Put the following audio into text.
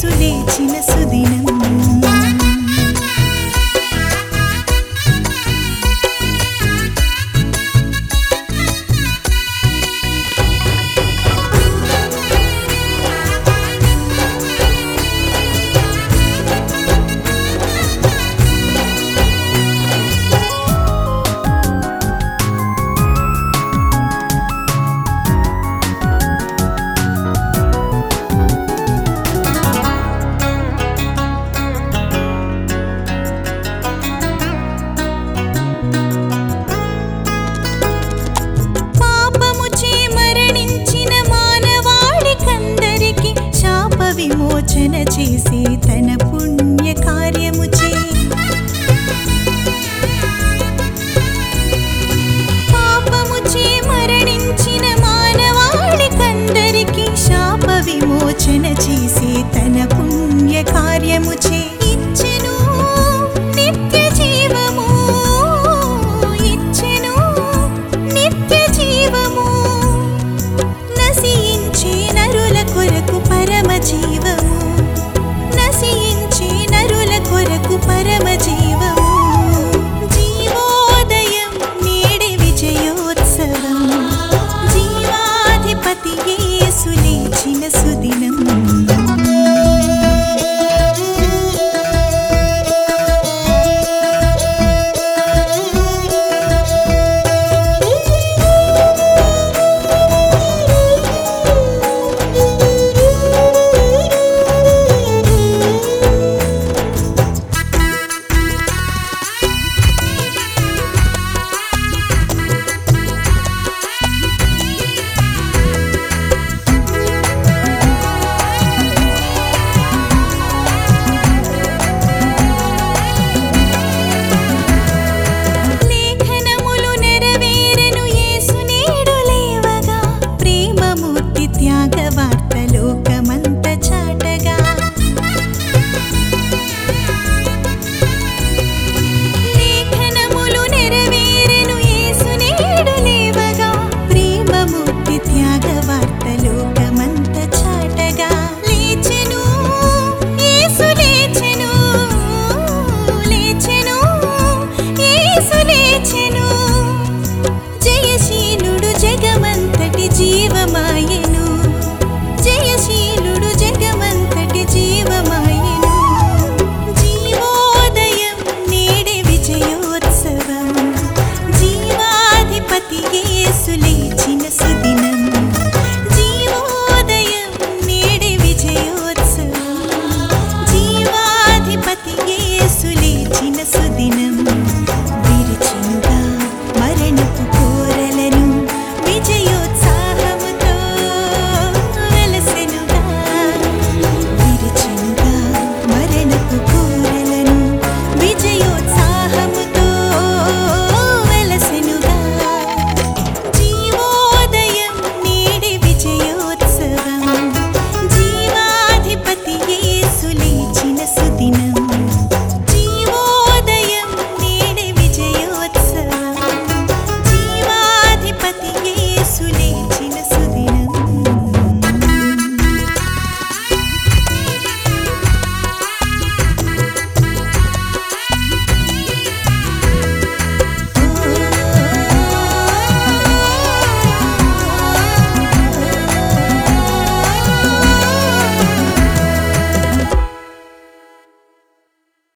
యేసు లేచిన मुझे